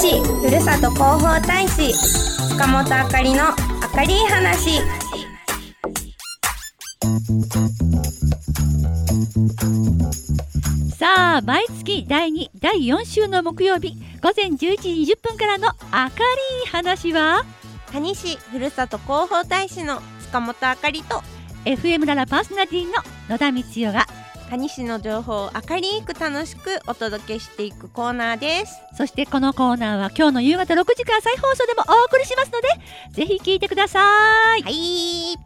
西ふるさと広報大使塚本あかりのあかりい話。さあ毎月第2第4週の木曜日午前11時20分からの「明るい話は」蟹市ふるさと広報大使の塚本あかりと FM ララパーソナリティの野田光代が蟹市の情報を明るく楽しくお届けしていくコーナーです。そしてこのコーナーは今日の夕方6時から再放送でもお送りしますのでぜひ聞いてください。はい。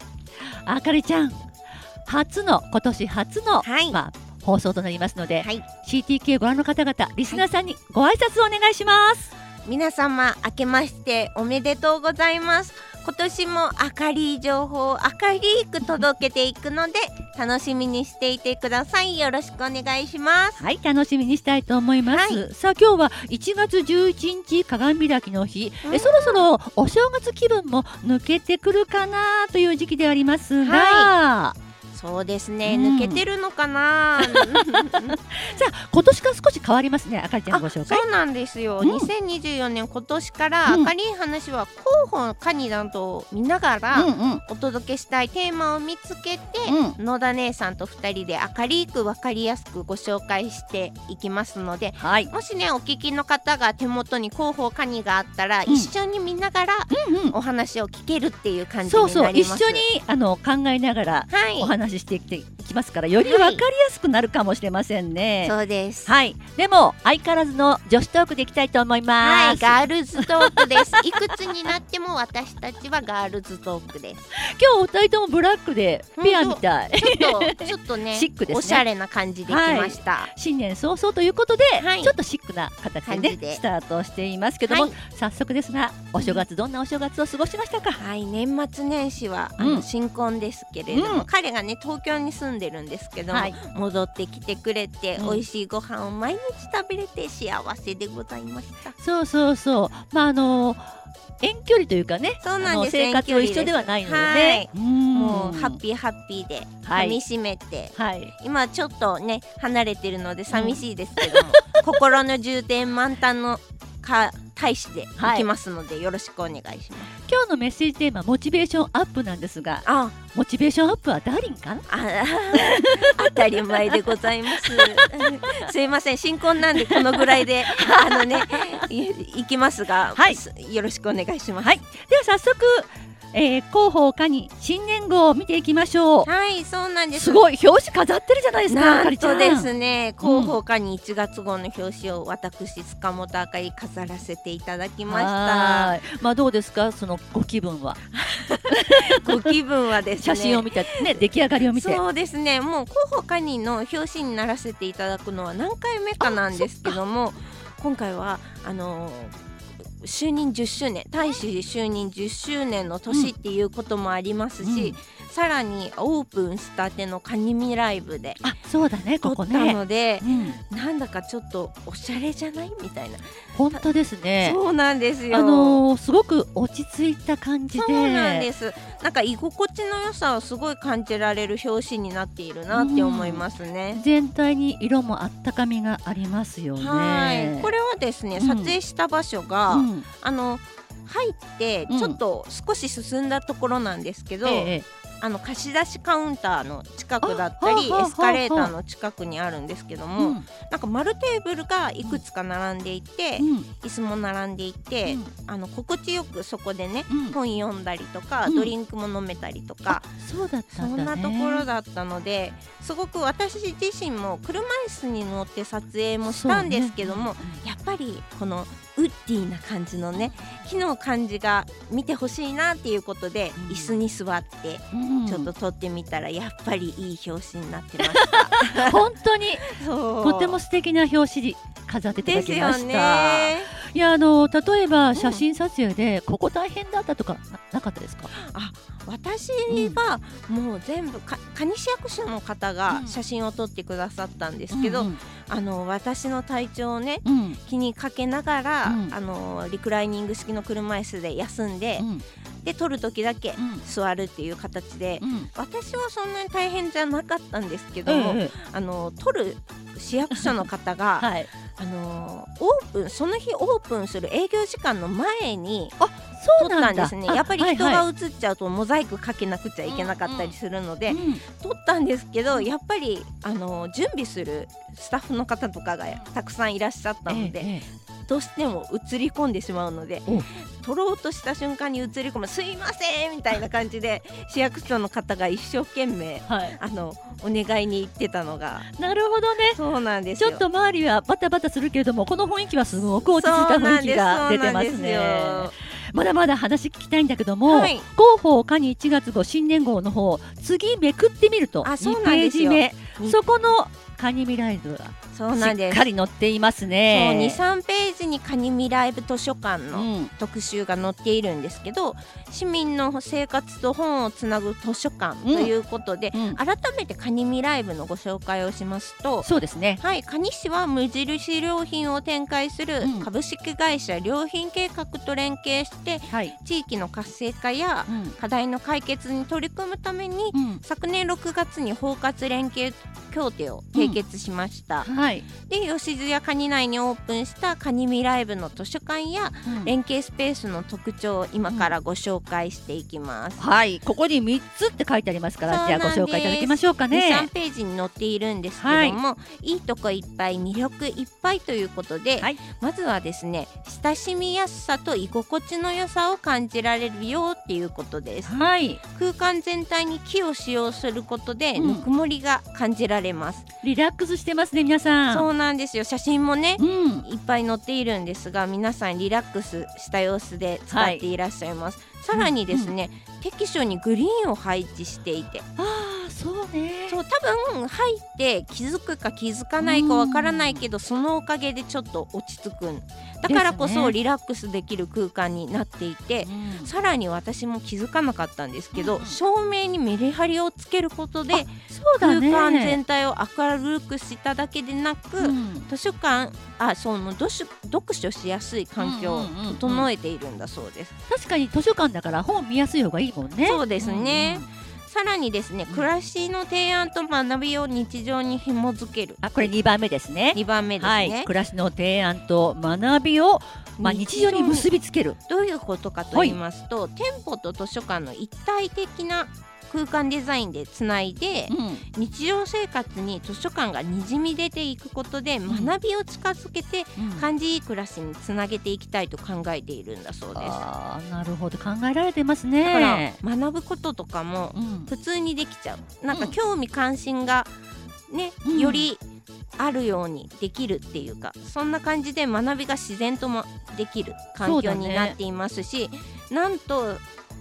あかりちゃん初の今年初の、はい。まあ放送となりますので、はい。CTK ご覧の方々リスナーさんにご挨拶をお願いします、皆様明けましておめでとうございます今年も明るい情報を明るく届けていくので楽しみにしていてください。よろしくお願いします。はい楽しみにしたいと思います、はさあ今日は1月11日鏡開きの日、うん。えそろそろお正月気分も抜けてくるかなという時期でありますが、そうですね、うん。抜けてるのかな。さあ今年から少し変わりますね。あかりちゃんあご紹介。そうなんですよ、うん。2024年今年からうん。明るい話は広報カニなどを見ながら、うんうん。お届けしたいテーマを見つけて、う野田姉さんと2人で明るく分かりやすくご紹介していきますのではい、もしねお聞きの方が手元に広報カニがあったら、うん。一緒に見ながらうんうん。お話を聞けるっていう感じそうそう。一になります。緒にあの考えながらはい。お話ししていっていきますからより分かりやすくなるかもしれませんね。そうです。はい、でも相変わらずの女子トークでいきたいと思いはい、ます。ガールズトークです。いくつになっても私たちはガールズトークです。今日お二人ともブラックでペアみたい。ちょっとちょっとね、シックですねおしゃれな感じできました。新年早々ということで、はいちょっとシックな形でねでスタートしていますけども、はい早速ですがお正月どんなお正月を過ごしましたか？はい、年末年始は、あのうん新婚ですけれども、うん彼がね東京に住んでるんですけども、はい。戻ってきてくれて、うん。美味しいご飯を毎日食べれて幸せでございました。そうそうそう、まああの遠距離というかね、そうなんです生活は一緒ではないのでね。うん。もうハッピーハッピーではい。噛みしめて、はい。今ちょっとね離れてるので寂しいですけども、心の充電満タンのか大使で行きますので、よろしくお願いします。今日のメッセージテーマモチベーションアップなんですが、あモチベーションアップはダーリンか？な。あ 当たり前でございます。すいません新婚なんでこのぐらいであのねい行きますが、はいすよろしくお願いします。はい。では早速、えー、広報課に新年号を見ていきましょう。はい、そうなんです。すごい表紙飾ってるじゃないですか。あなんんとですね広報課に1月号の表紙を私塚本あかり飾らせていただきましはーいまあどうですかそのご気分は？た ご気分はですね写真を見てね出来上がりを見て。そうですねもう広報課にの表紙にならせていただくのは何回目かなんですけども今回はあの就任10周年大使就任10周年の年っていうこともありますし、うん。さらにオープンしたてのカニミライブであそうだね撮ったここね。ので、うん。なんだかちょっとおしゃれじゃない？みたいな、本当ですね。そうなんですよ。あのー、すごく落ち着いた感じで。そうなんです。なんか居心地の良さをすごい感じられる表紙になっているなって思いますね、全体に色もあったかみがありますよね。はい。これはですねうん。撮影した場所が、うんあの入ってうん。ちょっと少し進んだところなんですけど、ええあの貸し出しカウンターの近くだったりエスカレーターの近くにあるんですけども、うん。なんか丸テーブルがいくつか並んでいて、うん。椅子も並んでいて、あの心地よくそこでね、うん。本読んだりとか、うん。ドリンクも飲めたりとか、そうだったそん。なところだったのですごく私自身も車椅子に乗って撮影もしたんですけども、やっぱりこのウッディな感じのね木の感じが見てほしいなっていうことで、うん。椅子に座ってうん。ちょっと撮ってみたらやっぱりいい表紙になってました。本当に。とても素敵な表紙に飾っていただですよきました。ね。いやあの例えば写真撮影でここ大変だったとかななかったですか？私はもう全部か蟹市役所の方がうん。写真を撮ってくださったんですけど、うんあの私の体調をねうん。気にかけながら、うん。あのリクライニング式の車椅子で休んで、うん。で撮る時だけうん。座るっていう形で、うん。私はそんなに大変じゃなかったんですけどあの撮る市役所の方が、はい。あのーオープンその日オープンする営業時間の前にそうなんだ。たんですね。あやっぱり人が映っちゃうとモザイクかけなくちゃいけなかったりするので、いうん。撮ったんですけどやっぱりあの準備するスタッフの方とかがたくさんいらっしゃったので、えええどうしても映り込んでしまうのでお撮ろうとした瞬間に映り込む「すいません」みたいな感じで市役所の方が一生懸命えはい。あのお願いに行ってたのが。なるほどね。そうなんですよ。ちょっと周りはバタバタするけれどもこの雰囲気はすごく落ち着いた雰囲気が出てますね。まだまだ話聞きたいんだけども、はい。広報カニ1月号新年号の方次めくってみるとあそう2なんですよ。ページ目。にそこのカニミライブがしっかり載っていますそうね。23ページにカニミライブ図書館のうん。特集が載っているんですけど市民の生活と本をつなぐ図書館ということで、うん。改めてカニミライブのご紹介をしますとそうですね。はい、カニ市は無印良品を展開するうん。株式会社良品計画と連携してはい。地域の活性化やうん。課題の解決に取り組むためにうん。昨年6月に包括連携協定を締結しました、はい。で吉津屋カニ内にオープンしたカニミライブの図書館やうん。連携スペースの特徴を今からご紹介していきます、はい。ここに3つって書いてありますから、じゃあご紹介いただきましょうか23ね。ページに載っているんですけども、い、いとこいっぱい魅力いっぱいということで、はいまずはですね親しみやすさと居心地の良さを感じられるよっていうことですはい。空間全体に木を使用することで、うんぬくもりが感じられます、リラックスしてますね、皆さん。そうなんですよ写真もねうん。いっぱい載っているんですが皆さんリラックスした様子で使っていらっしゃいます、さらにですね、適所にグリーンを配置していて。ああ、そうね。そう多分入って気づくか気づかないかわからないけどそのおかげでちょっと落ち着くん。だからこそリラックスできる空間になっていてうんさらに私も気づかなかったんですけど、うん照明にメリハリをつけることでそうだね。空間全体を明るくしただけでなく、うん。図書館あその読書読書しやすい環境を整えているんだそうです。確かに図書館だから本見やすい方がいいもんね。そうですねうんうんさらにですね暮らしの提案と学びを日常に紐づけるあ、これ2番目ですね。2番目ですはい、ね。暮らしの提案と学びを、まあ、日常に結びつける。どういうことかと言いますと、店舗と図書館の一体的な空間デザインでつないで、うん。日常生活に図書館がにじみ出ていくことでん。学びを近づけて感じいい暮らしにつなげていきたいと考えているんだそうです。あーなるほど。考えられてますだからね。学ぶこととかもうん。普通にできちゃう。なんかうん興味関心がね、うん。よりあるようにできるっていうかそんな感じで学びが自然ともできる環境になっていますし、なんと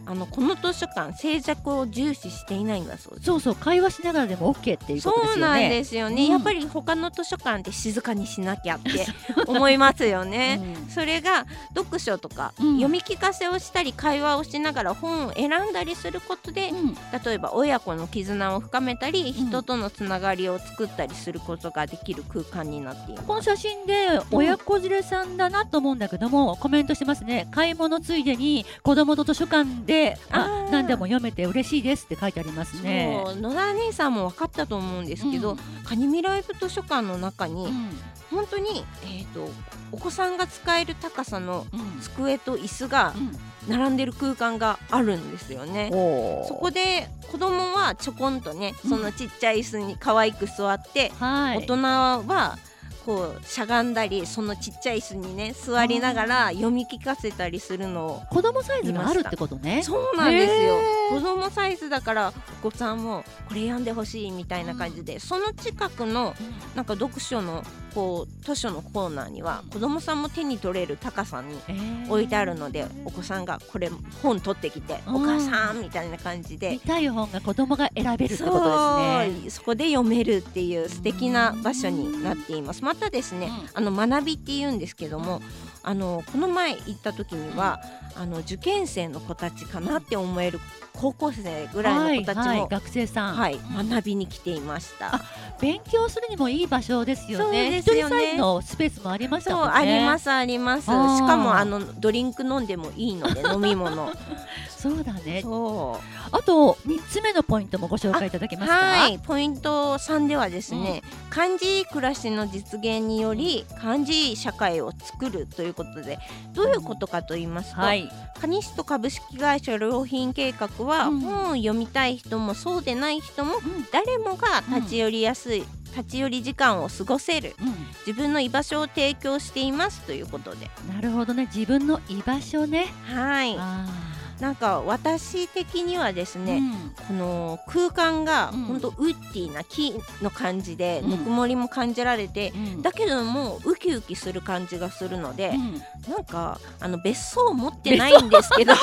あのこの図書館静寂を重視していないんだそうです。そうそう会話しながらでも OK っていうことですよね。そうなんですよね、うんやっぱり他の図書館って静かにしなきゃって 思いますよね。うんそれが読書とか、うん読み聞かせをしたり会話をしながら本を選んだりすることで、うん例えば親子の絆を深めたり、うん人とのつながりを作ったりすることができる空間になっています。この写真で親子連れさんだなと思うんだけども、コメントしてますね買い物ついでに子供と図書館であ何でも読めて嬉しいですって書いてありますね。野田姉さんも分かったと思うんですけど、うん。カニミライブ図書館の中に、うん。本当に、えー、とお子さんが使える高さのうん。机と椅子が並んでる空間があるんですよね。そこで子供はちょこんとねうん。そのちっちゃい椅子に可愛く座って、はい。大人はこうしゃがんだりそのちっちゃい椅子にね座りながら読み聞かせたりするのを子供サイズがあるってことね。そうなんですよ。子供サイズだからお子さんもこれ読んでほしいみたいな感じで、その近くのなんか読書のこう図書のコーナーには子供さんも手に取れる高さにえー。置いてあるので、お子さんがこれ本取ってきて、うん。お母さんみたいな感じで。見たい本が子供が選べるってことですね。そこで読めるっていう素敵な場所になっています。またですね、あの学びって言うんですけどもあのこの前行った時にはあの受験生の子たちかなって思える高校生ぐらいの子たちも、ははいい学生さん、学びに来ていました。あ。勉強するにもいい場所ですよね。そうですよね。のスペースもありましね。ありますあります。しかもあのドリンク飲んでもいいので 飲み物。そうだね。あと3つ目のポイントもご紹介いただけますか？はい。ポイント3ではですね、漢字いい暮らしの実現により漢字いい社会を作るということでどういうことかと言いますと、はい。カニスト株式会社良品計画は、うん。本を読みたい人もそうでない人もうん。誰もが立ち寄りやすい、立ち寄り時間を過ごせる自分の居場所を提供していますということで。うんなるほどね。自分の居場所ね。はい。あなんか私的にはですーね、この空間がうん。本当ウッディな木の感じで、うん。ぬくもりも感じられて、うん。うんだけどもウキウキする感じがするので、うん。なんかあの別荘を持ってないんですけど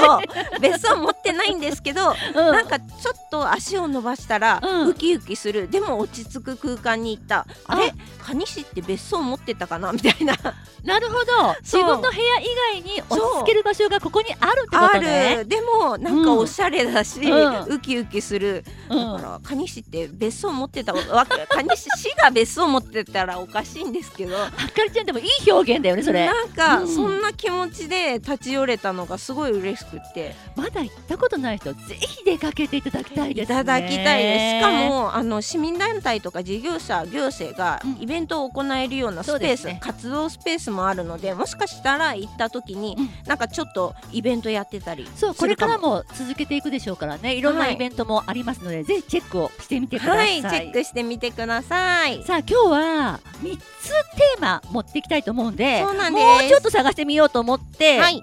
別荘。持ってないんですけど、うん。なんかちょっと足を伸ばしたら、うん。ウキウキする。でも落ち着く空間に行った。あ。れ？蟹市って別荘持ってたかな？みたいな。なるほど。自分の部屋以外に落ち着ける場所がここにあるってこあとね。るでもなんかおしゃれだし、うん。ウキウキする。うん。だから蟹市って別荘持ってたわけ。蟹市市が別荘持ってたらおかしいんですけど。あかりちゃんでもいい表現だよねそれ。なんか、うん。そんな気持ちで立ち寄れたのがすごい嬉しくって。まだ行ったことない人ぜひ出かけていただきたいですね。いただきたいです。しかもあの市民団体とか事業者行政がうん。イベントを行えるようなスペース、ね。活動スペースもあるのでもしかしたら行った時に、うん。なんかちょっとイベントやってたりそうこれからも続けていくでしょうからね。いろんなはい。イベントもありますので、ぜひチェックをしてみてくださ、はいいチェックしてみてください。さあ今日は3つテーマ持っていきたいと思うんでもうちょっと探してみようと思って、はい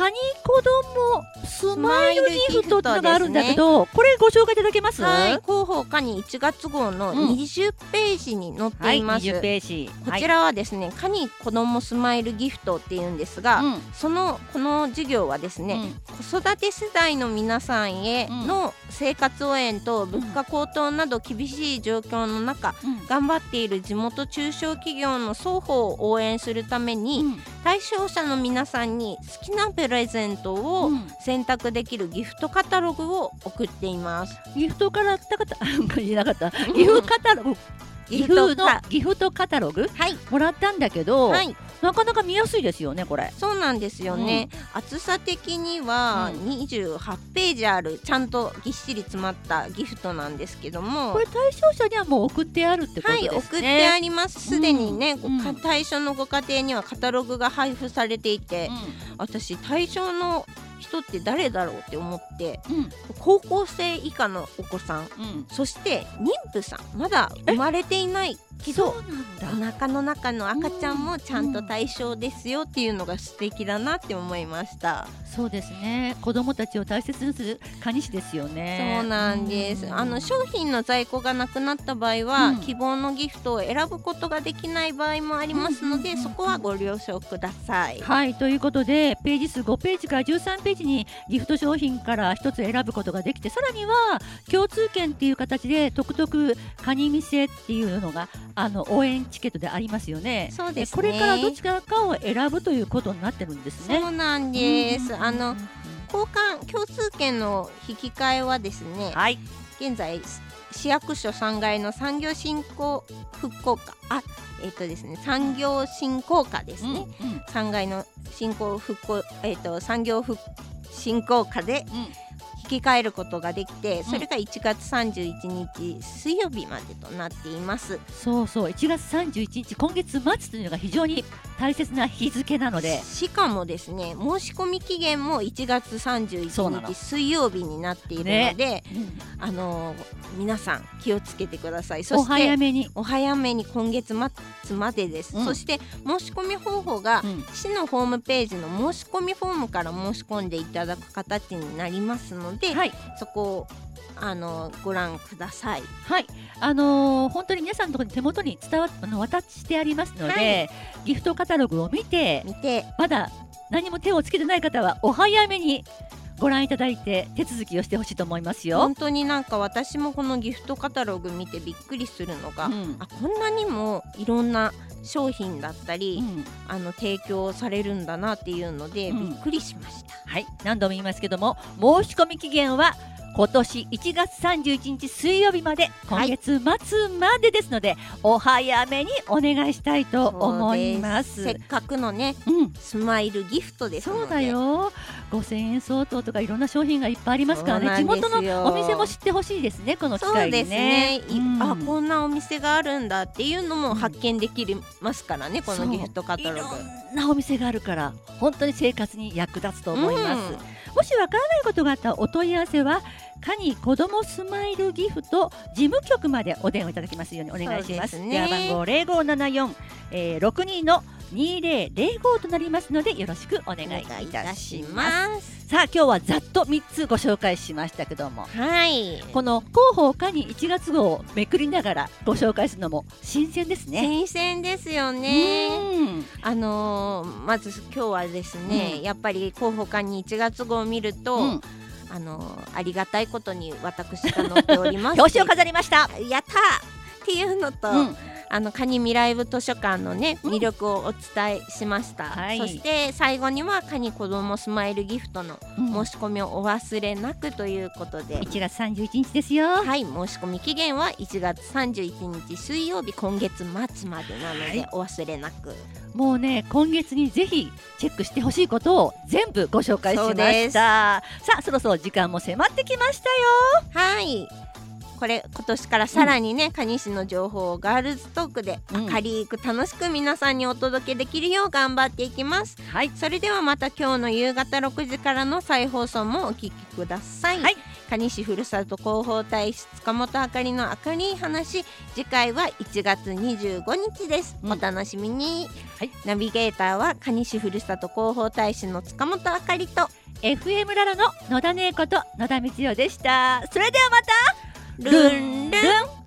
カニ子供スマイルギフトっていうのがあるんだけど、これご紹介いただけます？はい。広報課に1月号のうん。20ページに載ってはいいます、20ページ。こちらはですね、カニ子どもスマイルギフトっていうんですが、はいそのこの授業はですね、子育て世代の皆さんへの生活応援と物価高騰など厳しい状況の中、うん。うん頑張っている地元中小企業の双方を応援するために、うん。対象者の皆さんに好きなプレゼントをうん。選択できるギフトカタログを送っています。ギフトからった方言えなかった。ギフカタログ。ギフのカギフトカタログ？はい、もらったんだけど、はい、なかなか見やすいですよねこれ。そうなんですよね、厚さ的にはうん。28ページあるちゃんとぎっしり詰まったギフトなんですけども。これ対象者にはもう送ってあるってことですね、はい送ってあります。すでにね、うん。ご対象のご家庭にはカタログが配布されていて、私対象の人って誰だろうって思ってうん。うん高校生以下のお子さんうん。そして妊婦さん。まだ生まれていないけどそうなんだお腹の中の赤ちゃんもちゃんと対象ですよっていうのが素敵だなって思いました。そうですね子供たちを大切にする蟹師ですよねそうなんです。うんあの商品の在庫がなくなった場合は、うん希望のギフトを選ぶことができない場合もありますので、そこはご了承ください。はいということでページ数5ページから13ページにギフト商品から1つ選ぶことができてさらには共通券っていう形で特々カニ店っていうのがあの応援チケットでありますよね。そうですね。これからどちらかを選ぶということになってるんですね。そうなんです。うんあの交換共通券の引き換えはですね、はい、現在市役所3階の産業振興復興課あえっ、とですね産業振興課ですね。うんうん3階の振興復興えっ、と産業復振興課で引き換えることができて、それが1月31日水曜日までとなっています。そうそう1月31日今月末というのが非常に大切な日付なので。しかもですね申し込み期限も1月そうなの。31日水曜日になっているので、あの皆さん気をつけてください。そおして早めに、お早めに今月末までです。うん。そして申し込み方法が、うん。市のホームページの申し込みフォームから申し込んでいただく形になりますので、はい。そこをあのご覧ください。はい、あのー本当に皆さんのところに手元に伝わあの渡してありますので、ギフトカタログを見て見て。まだ何も手をつけてない方はお早めにご覧いただいて手続きをしてほしいと思いますよ。本。当になんか私もこのギフトカタログ見てびっくりするのが、うん。あこんなにもいろんな商品だったり、うん。あの提供されるんだなっていうので、うん。びっくりしました。はい、何度も言いますけども申し込み期限は今年1月31日水曜日まで今月末までですので、お早めにお願いしたいと思います。せっかくのねうん。スマイルギフトですそうだよ。5000円相当とかいろんな商品がいっぱいありますからね。地元のお店も知ってほしいですねこの機会にね。ね。うん、あこんなお店があるんだっていうのも発見できますからね、このギフトカタログ。いろんなお店があるから本当に生活に役立つと思います。うん、もしわからないことがあったらお問い合わせはカニ子どもスマイルギフト事務局までお電話いただきますようにお願いします。電話番号零五七四六二の2005となりますのでよろしくお願いいたします。さあ今日はざっと3つご紹介しましたけどもはい。この広報課に1月号をめくりながらご紹介するのも新鮮ですね。新鮮ですよね。あのー、まず今日はですね、うん、やっぱり広報課に1月号を見ると、うんあのありがたいことに私が載っております。表紙を飾りました。やったっていうのと、うん、あのカニ未来部図書館のね魅力をお伝えしました、はい、そして最後にはカニ子どもスマイルギフトの申し込みをお忘れなくということで、うん、1月31日ですよ。はい申し込み期限は1月31日水曜日今月末までなので、お忘れなく。もうね今月にぜひチェックしてほしいことを全部ご紹介しました。さあそろそろ時間も迫ってきましたよ。はいこれ今年からさらにね、うん、蟹市の情報をガールズトークで明るく楽しく皆さんにお届けできるよう頑張っていきます、はい、それではまた今日の夕方6時からの再放送もお聞きください、はい。蟹市ふるさと広報大使塚本あかりの明るい話次回は1月25日です、うん、お楽しみに、はい、ナビゲーターは蟹市ふるさと広報大使の塚本あかりと FM ララの野田姉子と野田光代でした。それではまたルンルン